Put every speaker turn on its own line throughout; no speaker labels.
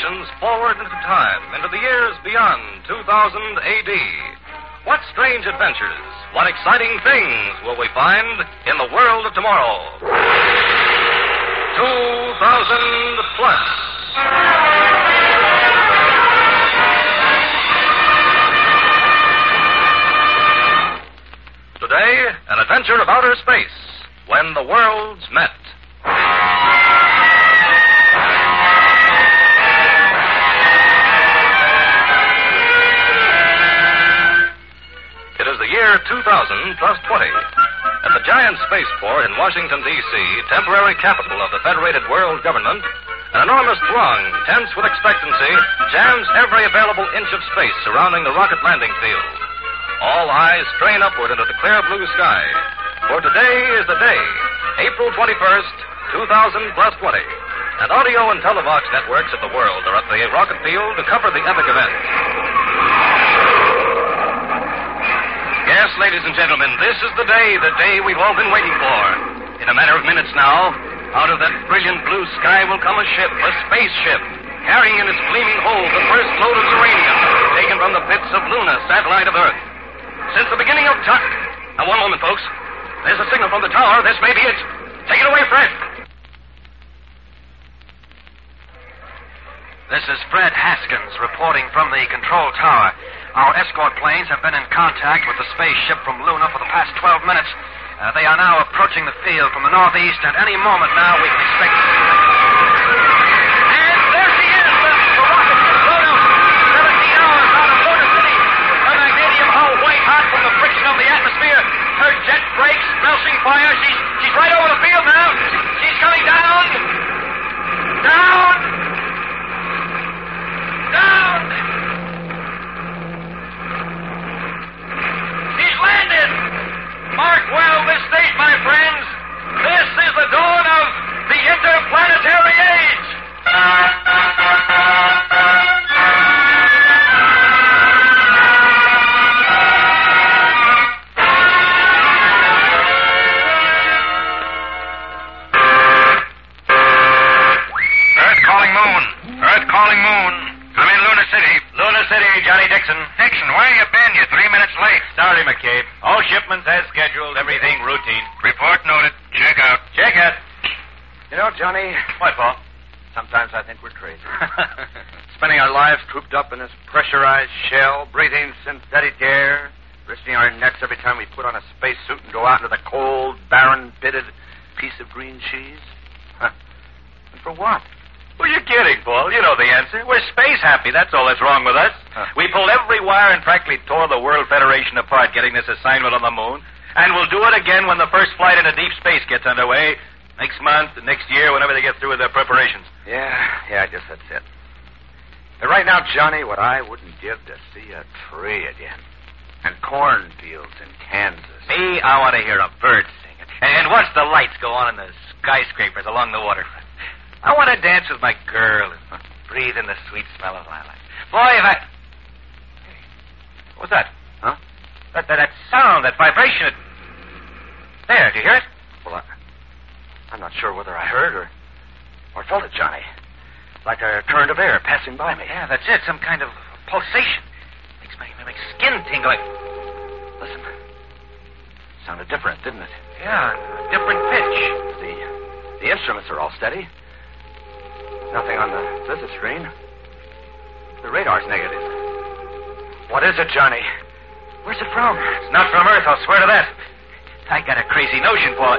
imaginations forward into time, into the years beyond 2000 AD. What strange adventures, what exciting things will we find in the world of tomorrow? 2000 plus. Today, an adventure of outer space when the worlds met. Year 2000 plus 20. At the giant spaceport in Washington, D.C., temporary capital of the Federated World Government, an enormous throng, tense with expectancy, jams every available inch of space surrounding the rocket landing field. All eyes strain upward into the clear blue sky. For today is the day, April 21st, 2000 plus 20. And audio and televox networks of the world are at the rocket field to cover the epic event. Yes, ladies and gentlemen, this is the day, the day we've all been waiting for. In a matter of minutes now, out of that brilliant blue sky will come a ship, a spaceship, carrying in its gleaming hold the first load of uranium taken from the pits of Luna, satellite of Earth. Since the beginning of time. Now, one moment, folks. There's a signal from the tower. This may be it. Take it away, Fred.
This is Fred Haskins reporting from the control tower. Our escort planes have been in contact with the spaceship from Luna for the past 12 minutes. Uh, they are now approaching the field from the northeast, and any moment now we can expect. And there she is, the, the rocket ship Luna. 17 hours out of Luna City. Her magnesium hull white hot from the friction of the atmosphere. Her jet brakes belching fire. She's, she's right over the field now. She's coming. Down. Down! Mark well this date, my friends. This is the dawn of the interplanetary age.
Earth calling moon. Earth calling moon. I'm in Luna City.
Luna City, Johnny Dixon.
Dixon, where you been? You're three minutes late.
Sorry, McCabe. All shipments as scheduled, everything routine.
Report noted. Check out.
Check it.
You know, Johnny,
What, Paul?
sometimes I think we're crazy. Spending our lives cooped up in this pressurized shell, breathing synthetic air, risking our necks every time we put on a spacesuit and go out into the cold, barren, pitted piece of green cheese. Huh. And for what?
Well, you're kidding, Paul. You know the answer. We're space happy. That's all that's wrong with us.
Huh.
We pulled every wire and practically tore the World Federation apart getting this assignment on the moon. And we'll do it again when the first flight into deep space gets underway. Next month, next year, whenever they get through with their preparations.
Yeah, yeah, I guess that's it. But right now, Johnny, what I wouldn't give to see a tree again. And cornfields in Kansas.
Me, I want to hear a bird singing. And, and watch the lights go on in the skyscrapers along the waterfront. I want to dance with my girl and breathe in the sweet smell of lilac. Boy, if I. Hey, what's that?
Huh?
That, that, that sound, that vibration. It... There, do you hear it?
Well, I, I'm not sure whether I heard or, or felt it, Johnny. Like a current of air passing by me.
Yeah, that's it. Some kind of pulsation. Makes my, makes skin tingle.
Listen. Sounded different, didn't it?
Yeah, a different pitch.
The, the instruments are all steady. Nothing on the visi screen. The radar's negative. What is it, Johnny? Where's it from?
It's not from Earth, I'll swear to that. I got a crazy notion, Paul.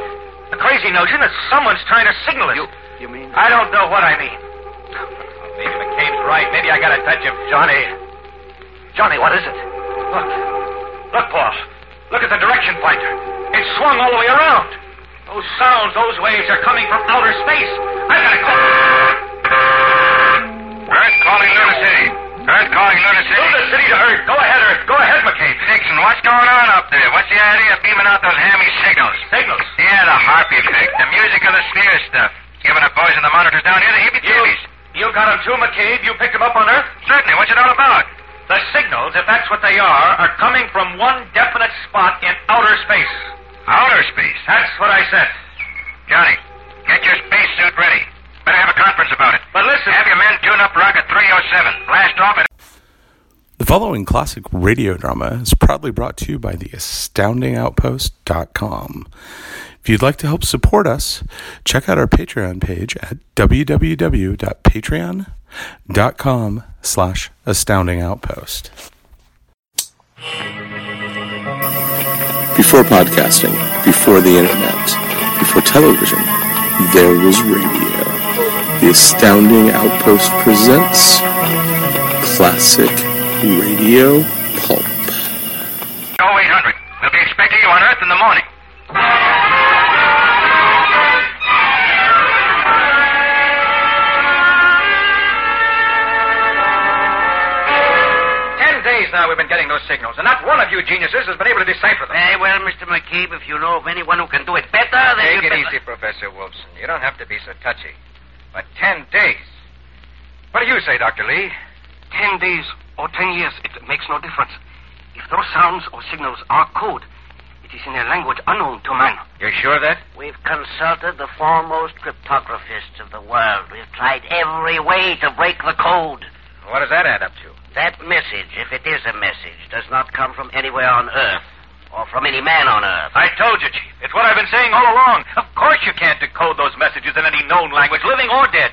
A crazy notion that someone's trying to signal us.
You, you mean?
I don't know what I mean. Maybe McCabe's right. Maybe I got a touch of
Johnny. Johnny, what is it?
Look. Look, Paul. Look at the direction finder. It's swung all the way around. Those sounds, those waves are coming from outer space. I've gotta go.
Earth calling Luna City. Earth calling Luna City.
Luna City to Earth. Go ahead, Earth. Go ahead, McCabe.
Dixon, what's going on up there? What's the idea of beaming out those hammy signals?
Signals.
Yeah, the harp effect. The music of the sphere stuff. Giving the boys in the monitors down here the heebie-jeebies.
You got them too, McCabe. You picked them up on Earth?
Certainly. What's it all about?
The signals, if that's what they are, are coming from one definite spot in outer space.
Outer space.
That's what I said.
Johnny, get your spacesuit ready. Better have a conference about it.
But listen.
Have your men tune
up Rocket 307. Blast off at
The following classic radio drama is proudly brought to you by the astoundingoutpost.com. If you'd like to help support us, check out our Patreon page at www.patreon.com slash astoundingoutpost. Before podcasting, before the internet, before television, there was radio. The Astounding Outpost presents Classic Radio Pulp.
0800. We'll be expecting you on Earth in the morning.
Ten days now we've been getting those signals, and not one of you geniuses has been able to decipher them.
Very well, Mr. McCabe. If you know of anyone who can do it better, then
Take
you
it
better...
easy, Professor Wilson. You don't have to be so touchy. But ten days. What do you say, Dr. Lee?
Ten days or ten years, it makes no difference. If those sounds or signals are code, it is in a language unknown to man.
You're sure of that?
We've consulted the foremost cryptographists of the world. We've tried every way to break the code.
What does that add up to?
That message, if it is a message, does not come from anywhere on Earth or from any man on Earth.
I told you, Chief. It's what I've been saying all along. Of course you can't decode those messages in any known language, living or dead,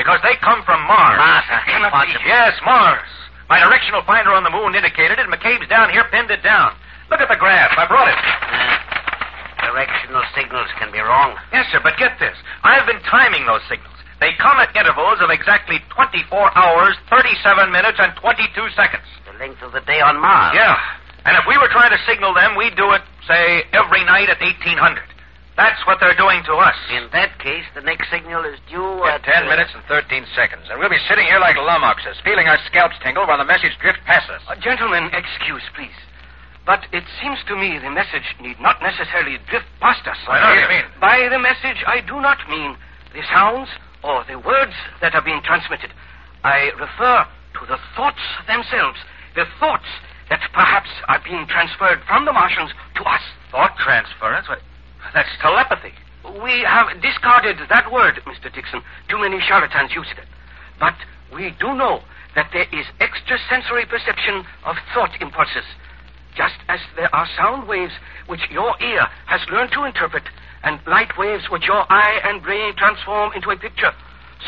because they come from Mars.
Mars, I can't
Cannot be.
possibly-
Yes, Mars. My directional finder on the moon indicated it. McCabe's down here pinned it down. Look at the graph. I brought it.
Uh, directional signals can be wrong.
Yes, sir, but get this. I've been timing those signals. They come at intervals of exactly 24 hours, 37 minutes, and 22 seconds.
The length of the day on Mars.
Yeah. And if we were trying to signal them, we'd do it, say, every night at 1800. That's what they're doing to us.
In that case, the next signal is due
In
at...
ten
uh,
minutes and thirteen seconds. And we'll be sitting here like lummoxes, feeling our scalps tingle while the message drifts past us.
Uh, gentlemen, excuse, please. But it seems to me the message need not necessarily drift past us.
What do you mean?
By the message, I do not mean the sounds or the words that are being transmitted. I refer to the thoughts themselves, the thoughts that perhaps are being transferred from the Martians to us.
Thought transference? What? That's telepathy.
We have discarded that word, Mr. Dixon. Too many charlatans use it. But we do know that there is extrasensory perception of thought impulses. Just as there are sound waves which your ear has learned to interpret, and light waves which your eye and brain transform into a picture,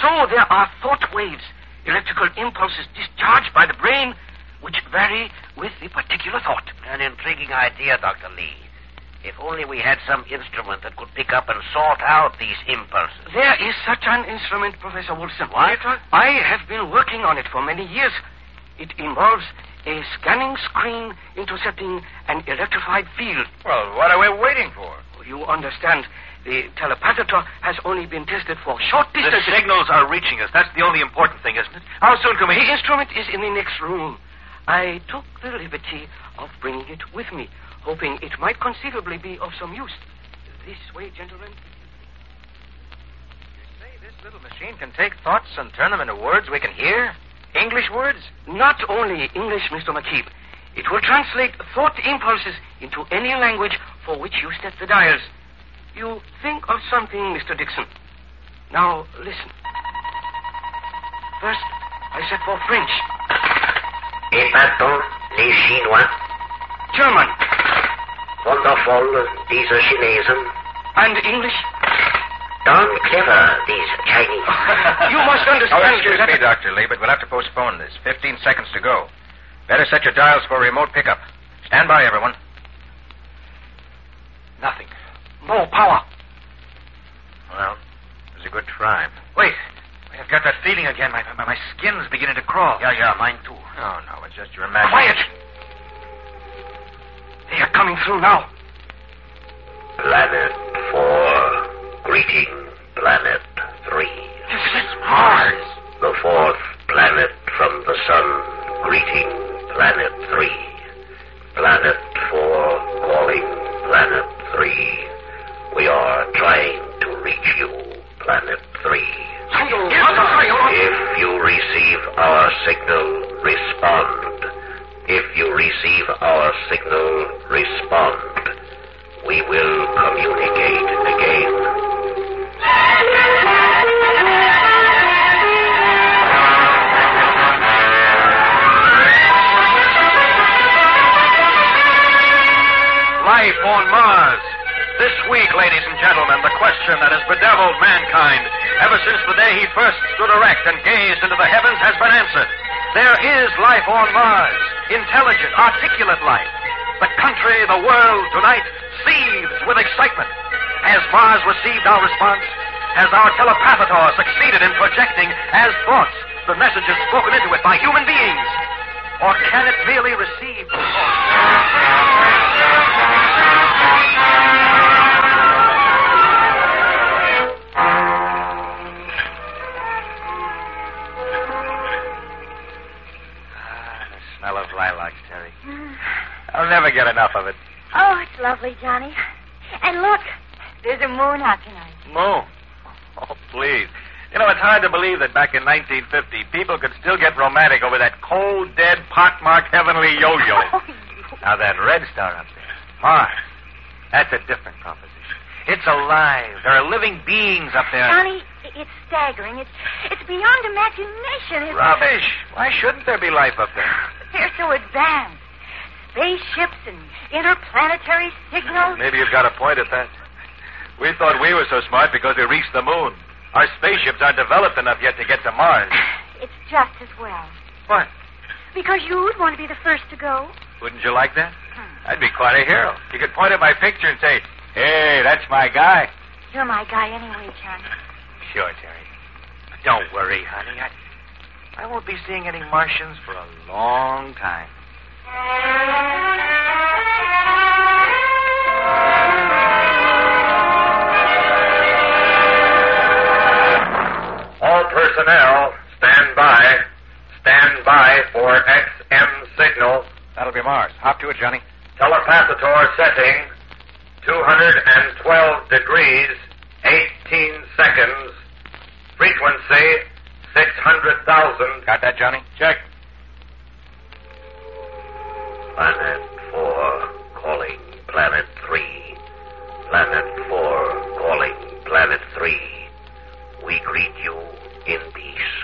so there are thought waves, electrical impulses discharged by the brain, which vary with the particular thought.
An intriguing idea, Dr. Lee. If only we had some instrument that could pick up and sort out these impulses.
There is such an instrument, Professor Wilson.
What?
I have been working on it for many years. It involves a scanning screen intercepting an electrified field.
Well, what are we waiting for?
You understand, the telepathator has only been tested for short
distance.
The
signals are reaching us. That's the only important thing, isn't it? How soon can we...
The instrument is in the next room. I took the liberty of bringing it with me, hoping it might conceivably be of some use. This way, gentlemen.
You say this little machine can take thoughts and turn them into words we can hear? English words?
Not only English, Mr. McCabe. It will translate thought impulses into any language for which you set the dials. You think of something, Mr. Dixon. Now, listen. First, I set for French,
Et pardon, les Chinois.
German,
Wonderful, diese Chinesen.
and English.
Darn clever, these Chinese.
you must understand.
Oh,
understand
excuse
that...
me, Dr. Lee, but we'll have to postpone this. Fifteen seconds to go. Better set your dials for remote pickup. Stand by, everyone.
Nothing. No power.
Well, it was a good try.
Wait. Wait, I've got that feeling again. My, my, my skin's beginning to crawl.
yeah, yeah, mine too.
Oh, no, it's just your imagination.
They are coming through now.
Planet 4. Greeting, Planet 3.
This is Mars.
The fourth planet from the sun. Greeting, Planet 3. Planet 4 calling Planet 3. We are trying to reach you, Planet 3. If you receive our signal, respond. If you receive our signal, life on Mars. This week,
ladies and gentlemen, the question that has bedeviled mankind ever since the day he first stood erect and gazed into the heavens has been answered. There is life on Mars, intelligent, articulate life. The country, the world tonight seethes with excitement. Has Mars received our response? Has our telepathator succeeded in projecting as thoughts the messages spoken into it by human beings? Or can it merely receive?
I'll never get enough of it.
Oh, it's lovely, Johnny. And look, there's a moon out tonight.
Moon. Oh, please. You know, it's hard to believe that back in 1950, people could still get romantic over that cold, dead, pockmarked heavenly yo-yo. Oh, now, that red star up there, Mars, that's a different proposition. It's alive. There are living beings up there.
Johnny, it's staggering. It's it's beyond imagination. It's,
Rubbish. Why shouldn't there be life up there?
They're so advanced. Spaceships and interplanetary signals.
Maybe you've got a point at that. We thought we were so smart because we reached the moon. Our spaceships aren't developed enough yet to get to Mars.
It's just as well.
What?
Because you'd want to be the first to go.
Wouldn't you like that? Hmm. I'd be quite a hero. You could point at my picture and say, hey, that's my guy.
You're my guy anyway, Johnny.
Sure, Terry. Don't worry, honey. I, I won't be seeing any Martians for a long time.
All personnel, stand by. Stand by for XM signal.
That'll be Mars. Hop to it, Johnny.
Telepathator setting 212 degrees, 18 seconds. Frequency 600,000.
Got that, Johnny? Check.
Planet 4 calling Planet 3. Planet 4 calling Planet 3. We greet you in peace.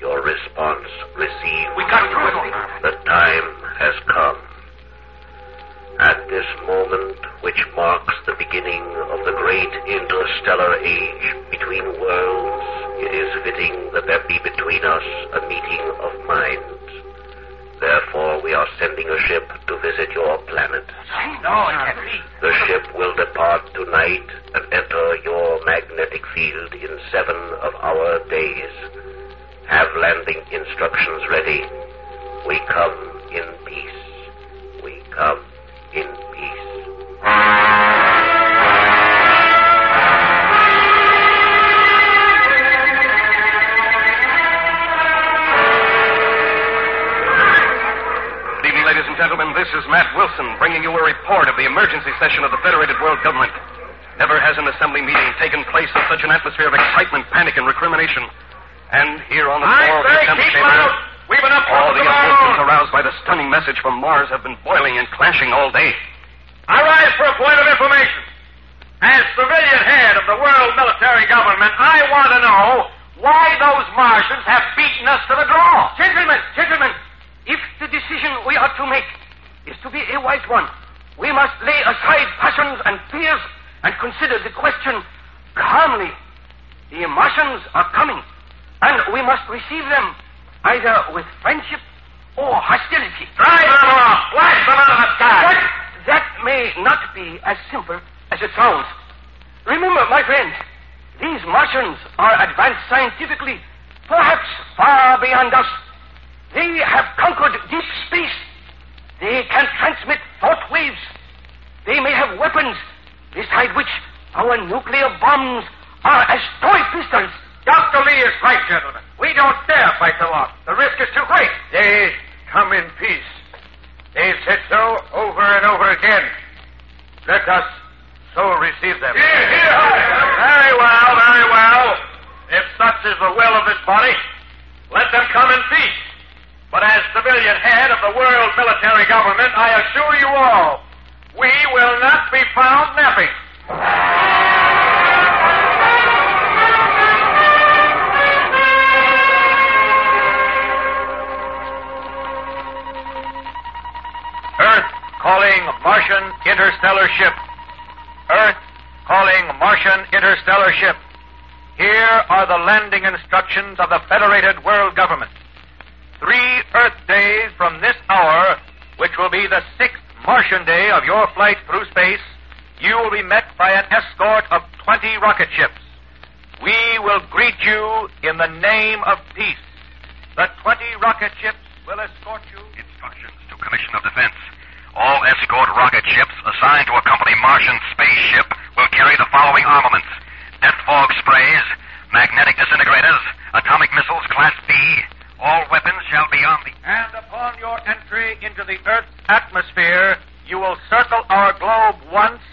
Your response received.
We got through it.
The time has come. At this moment, which marks the beginning of the great interstellar age between worlds, it is fitting that there be between us a meeting of minds. Therefore, we are sending a ship to visit your planet.
No, it can't be.
The ship will depart tonight and enter your magnetic field in seven of our days. Have landing instructions ready.
Emergency session of the Federated World Government. Never has an assembly meeting taken place in such an atmosphere of excitement, panic, and recrimination. And here on the
I
floor of the assembly
keep
chamber.
We've enough
all
trouble
the
of
emotions aroused by the stunning message from Mars have been boiling and clashing all day.
I rise for a point of information. As civilian head of the world military government, I want to know why those Martians have beaten us to the draw.
Gentlemen, gentlemen, if the decision we are to make is to be a wise one, we must lay aside passions and fears and consider the question calmly. The Martians are coming, and we must receive them either with friendship or hostility.
Drive them off. Blast them out of the sky.
But that may not be as simple as it sounds. Remember, my friend, these Martians are advanced scientifically, perhaps far beyond us. They have conquered deep space. They can transmit thought waves. They may have weapons beside which our nuclear bombs are as toy pistols.
Dr. Lee is right, gentlemen. We don't dare fight them off. The risk is too great.
They come in peace. They've said so over and over again. Let us so receive them.
Very well, very well. If such is the will of this body, let them come in peace. But as civilian head of the world military government, I assure you all, we will not be found napping.
Earth calling Martian interstellar ship. Earth calling Martian
interstellar ship. Here are the landing instructions of the Federated World Government. Three Earth days from this hour, which will be the sixth Martian day of your flight through space, you will be met by an escort of 20 rocket ships. We will greet you in the name of peace. The 20 rocket ships will escort you.
Instructions to Commission of Defense. All escort rocket ships assigned to accompany Martian spaceship will carry the following armaments death fog sprays, magnetic disintegrators, atomic missiles Class B. All weapons shall be on the.
And upon your entry into the Earth's atmosphere, you will circle our globe once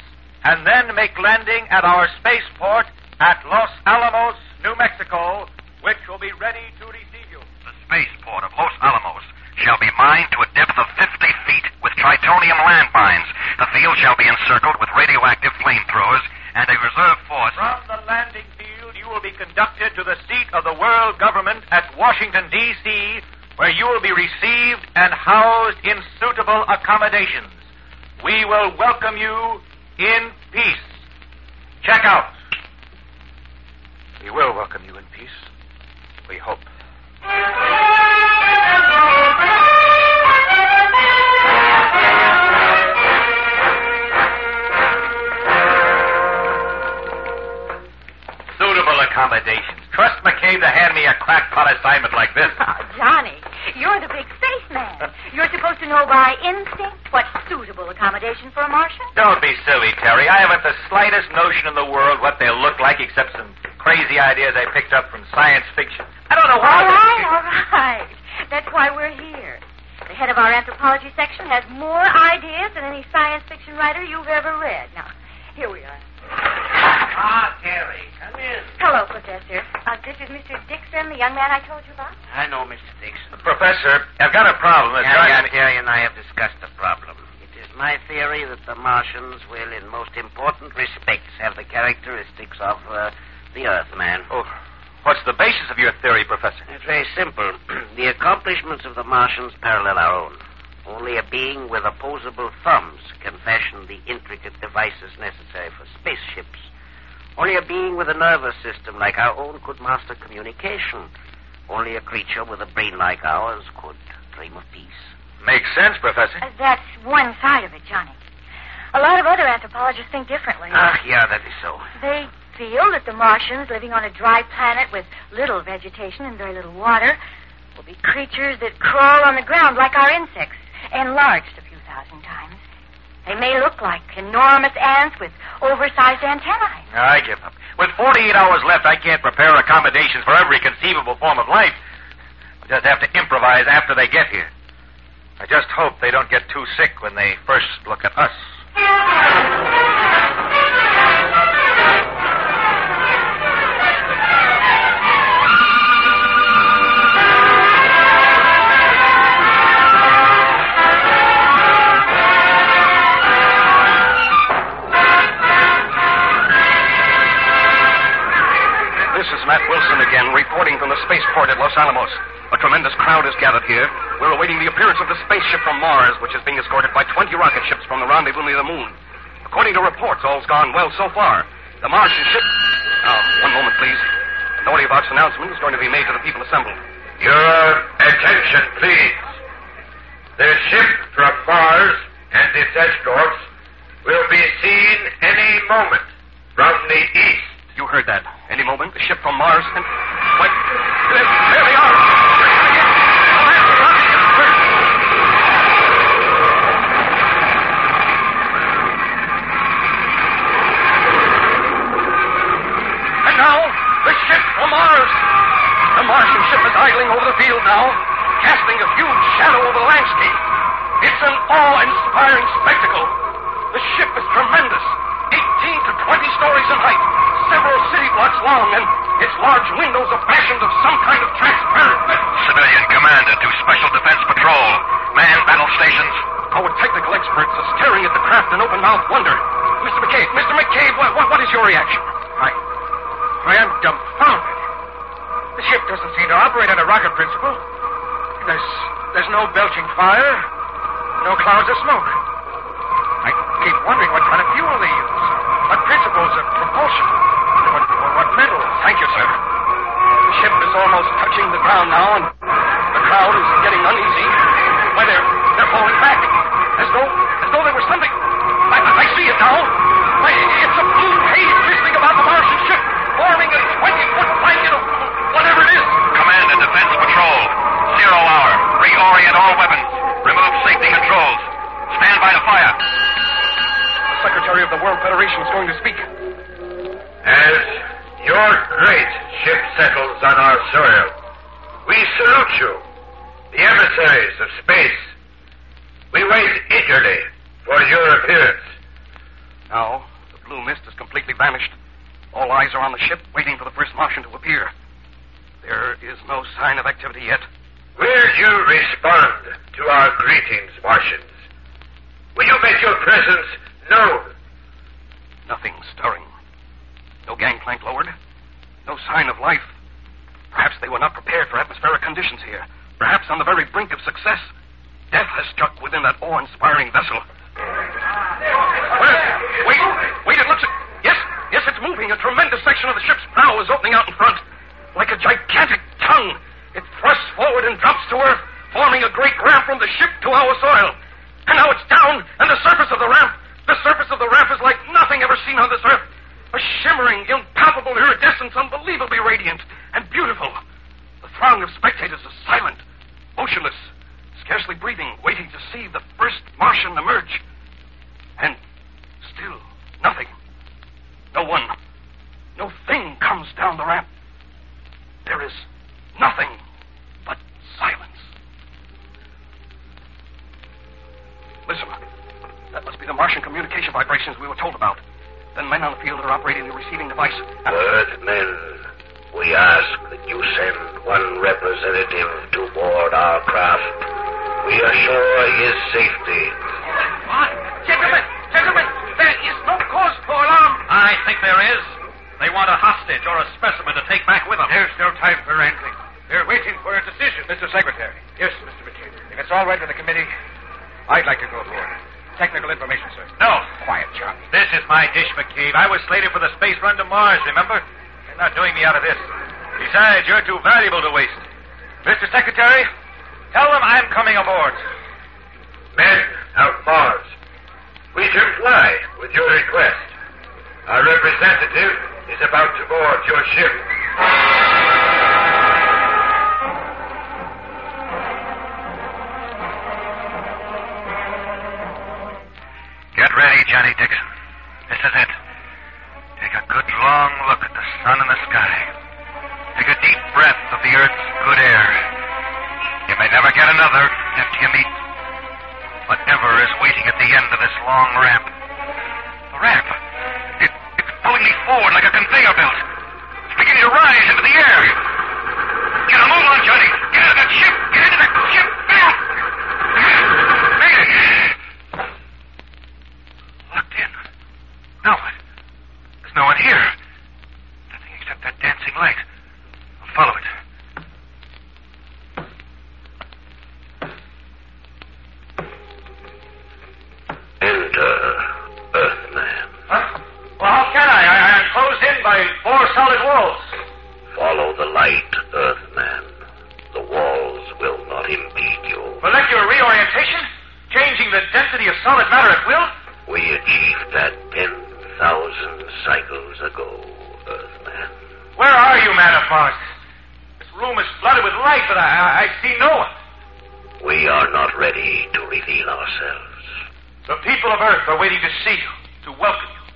and then make landing at our spaceport at Los Alamos, New Mexico, which will be ready to receive you.
The spaceport of Los Alamos shall be mined to a depth of 50 feet with tritonium landmines. The field shall be encircled with radioactive flamethrowers and a reserve force.
From the landing you will be conducted to the seat of the world government at Washington, D.C., where you will be received and housed in suitable accommodations. We will welcome you in peace. Check out. We will welcome you in peace. We hope.
Accommodations. Trust McCabe to hand me a crackpot assignment like this.
Oh, Johnny, you're the big spaceman. You're supposed to know by instinct what's suitable accommodation for a Martian.
Don't be silly, Terry. I haven't the slightest notion in the world what they'll look like except some crazy ideas I picked up from science fiction. I don't know why.
right, all right. That's why we're here. The head of our anthropology section has more ideas than any science fiction writer you've ever read. Now, here we are.
Ah, Terry, come in.
Hello, Professor. Uh, this is Mr. Dixon, the young man I told you about.
I know, Mr. Dixon.
Professor, I've got a problem. It's
Harry,
driving
Terry and I have discussed the problem. It is my theory that the Martians will, in most important respects, have the characteristics of uh, the Earthman.
Oh, what's the basis of your theory, Professor?
It's very simple. the accomplishments of the Martians parallel our own. Only a being with opposable thumbs can fashion the intricate devices necessary for spaceships. Only a being with a nervous system like our own could master communication. Only a creature with a brain like ours could dream of peace.
Makes sense, Professor.
Uh, that's one side of it, Johnny. A lot of other anthropologists think differently.
Ah, yeah, that is so.
They feel that the Martians, living on a dry planet with little vegetation and very little water, will be creatures that crawl on the ground like our insects, enlarged a few thousand times. They may look like enormous ants with oversized antennae.
I give up. With 48 hours left, I can't prepare accommodations for every conceivable form of life. We'll just have to improvise after they get here. I just hope they don't get too sick when they first look at us.
Reporting from the spaceport at Los Alamos. A tremendous crowd has gathered here. We're awaiting the appearance of the spaceship from Mars, which is being escorted by 20 rocket ships from the rendezvous near the moon. According to reports, all's gone well so far. The Martian ship. Now, one moment, please. Authority Vox announcement is going to be made to the people assembled.
Your attention, please. The ship from Mars and its escorts will be seen any moment from the east.
You heard that. Any moment, the ship from Mars and. Wait. There, they are! And now, the ship from Mars. The Martian ship is idling over the field now, casting a huge shadow over the landscape. It's an awe-inspiring spectacle. The ship is tremendous, 18 to 20 stories in height, several city blocks long, and its large windows are fashioned of some kind of transparent metal.
Civilian commander to Special Defense Patrol. Man battle stations.
Our technical experts are staring at the craft in open-mouthed wonder. Mr. McCabe, Mr. McCabe, what, what, what is your reaction?
I. I am dumbfounded. The ship doesn't seem to operate on a rocket principle. There's. there's no belching fire, no clouds of smoke. I keep wondering what kind of fuel they use, propulsion. What, what metal? Thank you, sir.
The ship is almost touching the ground now, and the crowd is getting uneasy. Why, they're, they're falling back. As though, as though there was something. I, I see it now. Why, it's a blue haze twisting about the Martian ship, forming a 20-foot blanket of whatever it is.
Command and Defense Patrol, zero hour. Reorient all weapons. Remove safety controls. Stand by to fire.
The Secretary of the World Federation is going to speak.
On our soil, we salute you, the emissaries of space. We wait eagerly for your appearance.
Now, the blue mist has completely vanished. All eyes are on the ship, waiting for the first Martian to appear. There is no sign of activity yet.
Will you respond to our greetings, Martians? Will you make your presence known?
Nothing stirring. No gangplank lowered. No sign of life. Perhaps they were not prepared for atmospheric conditions here. Perhaps on the very brink of success. Death has struck within that awe-inspiring vessel. Wait, wait, it looks... Yes, yes, it's moving. A tremendous section of the ship's prow is opening out in front. Like a gigantic tongue, it thrusts forward and drops to earth, forming a great ramp from the ship to our soil. And now it's down, and the surface of the ramp, the surface of the ramp is like nothing ever seen on this earth. A shimmering, impalpable iridescence, unbelievably radiant and beautiful. The throng of spectators is silent, motionless, scarcely breathing, waiting to see the first Martian emerge. And still nothing. No one, no thing comes down the ramp. There is nothing but silence. Listen. That must be the Martian communication vibrations we were told about. Then men on the field are operating the receiving device.
Earthmen, we ask that you send one representative to board our craft. We assure his safety.
What? Gentlemen, gentlemen, there is no cause for alarm.
I think there is. They want a hostage or a specimen to take back with them.
There's no time for wrangling. They're waiting for a decision. Mr. Secretary. Yes, Mr. McCabe. If it's all right with the committee, I'd like to go aboard. Technical information, sir.
No.
Quiet, Charlie.
This is my dish, McCabe. I was slated for the space run to Mars, remember? Not doing me out of this. Besides, you're too valuable to waste. Mr. Secretary, tell them I'm coming aboard.
Men out Mars, we comply with your request. Our representative is about to board your ship.
Get ready, Johnny Dixon. This is it. Take a good long look at the sun and the sky. Take a deep breath of the earth's good air. You may never get another after you meet whatever is waiting at the end of this long ramp. The ramp. It, it's pulling me forward like a conveyor belt. It's beginning to rise into the air. Get a move on, Johnny. Get into that ship. Get into that ship.
But I, I, I see no one.
We are not ready to reveal ourselves.
The people of Earth are waiting to see you, to welcome you.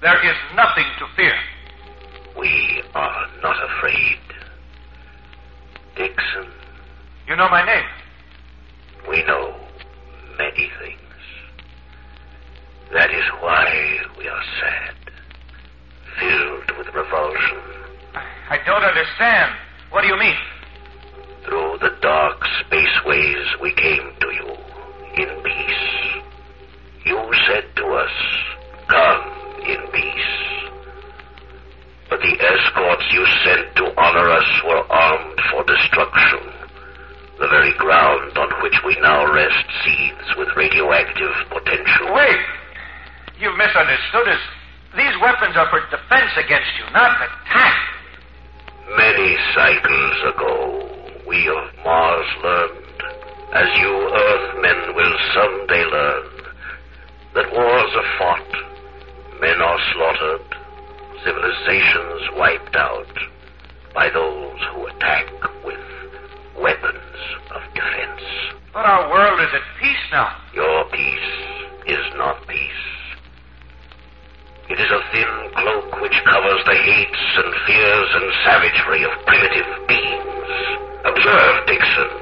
There is nothing to fear.
We are not afraid. Dixon,
You know my name.
we know many things. That is why we are sad, filled with revulsion.
I don't understand. What do you mean?
Through the dark spaceways we came to you in peace. You said to us, Come in peace. But the escorts you sent to honor us were armed for destruction. The very ground on which we now rest seethes with radioactive potential.
Wait. You've misunderstood us. These weapons are for defense against you, not attack.
Will someday learn, that wars are fought, men are slaughtered, civilizations wiped out by those who attack with weapons of defense.
But our world is at peace now.
Your peace is not peace. It is a thin cloak which covers the hates and fears and savagery of primitive beings. Observe, Dixon.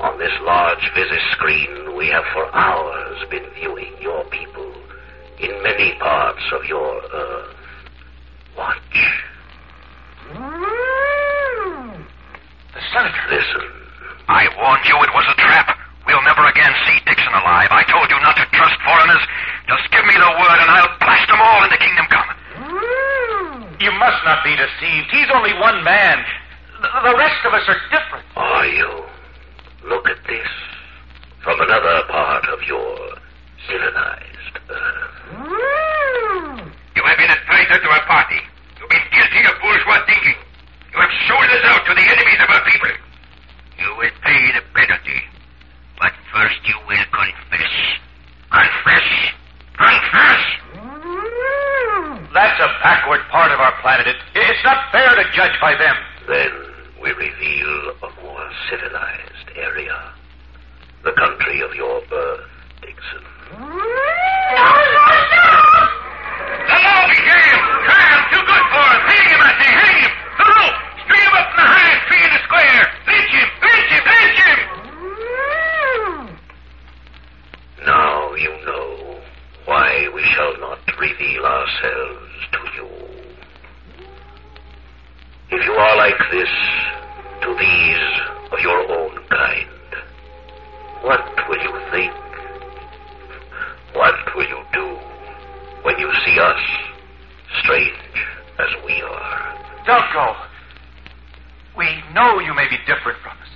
On this large visi screen, we have for hours been viewing your people in many parts of your Earth. Watch.
The senator.
Listen.
I warned you it was a trap. We'll never again see Dixon alive. I told you not to trust foreigners. Just give me the word and I'll blast them all into Kingdom Come.
You must not be deceived. He's only one man. The, the rest of us are different.
Are you? Look at this. From another part of your civilized Earth.
You have been a traitor to our party. You've been guilty of bourgeois thinking. You have sold us out to the enemies of our people. You will pay the penalty. But first you will confess. Confess. Confess.
That's a backward part of our planet. It, it's not fair to judge by them.
Then we reveal a more civilized area. The country of your birth, Dixon.
The law began. Too good for us. Hang him, I say. Hang him. The rope. String him up in the highest tree in the square. Lynch him. Lynch him. Lynch him.
Now you know why we shall not reveal ourselves to you. If you are like this to these of your own kind, what will you think? What will you do when you see us, strange as we are?
Don't go. We know you may be different from us,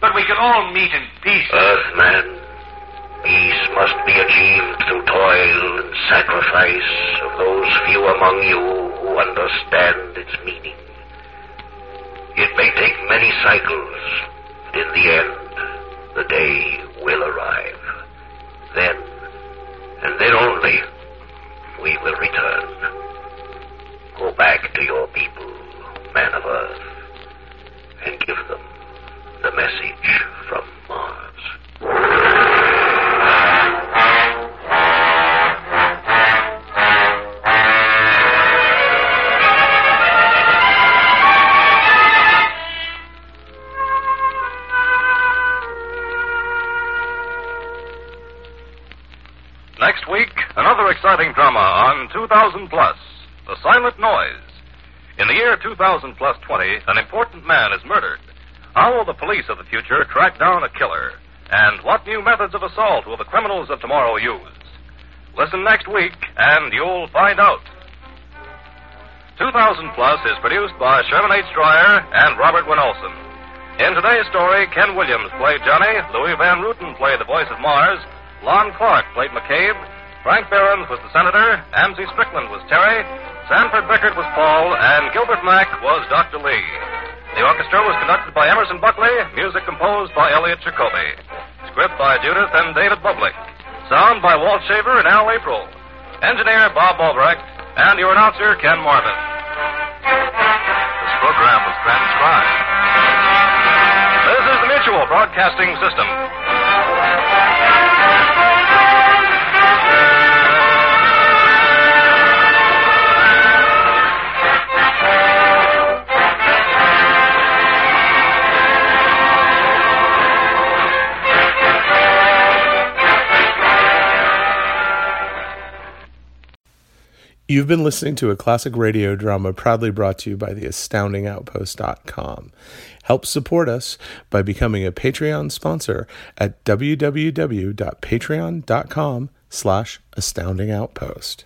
but we can all meet in peace.
Earthman, peace must be achieved through toil and sacrifice of those few among you who understand its meaning. It may take many cycles, but in the end, the day will arrive. Then, and then only, we will return. Go back to your people, man of Earth, and give them the message
2000 plus 20, an important man is murdered. How will the police of the future track down a killer? And what new methods of assault will the criminals of tomorrow use? Listen next week, and you'll find out. 2000 Plus is produced by Sherman H. Dryer and Robert Weenolsen. In today's story, Ken Williams played Johnny, Louis Van Rooten played the voice of Mars, Lon Clark played McCabe, Frank Behrens was the senator, Amzie Strickland was Terry, Sanford Bickart was Paul, and Gilbert Mack was Dr. Lee. The orchestra was conducted by Emerson Buckley, music composed by Elliot Jacoby. Script by Judith and David Bublick. Sound by Walt Shaver and Al April. Engineer Bob Albrecht, and your announcer Ken Marvin. This program was transcribed. This is the Mutual Broadcasting System.
You've been listening to a classic radio drama proudly brought to you by the astoundingoutpost.com. Help support us by becoming a Patreon sponsor at www.patreon.com slash astoundingoutpost.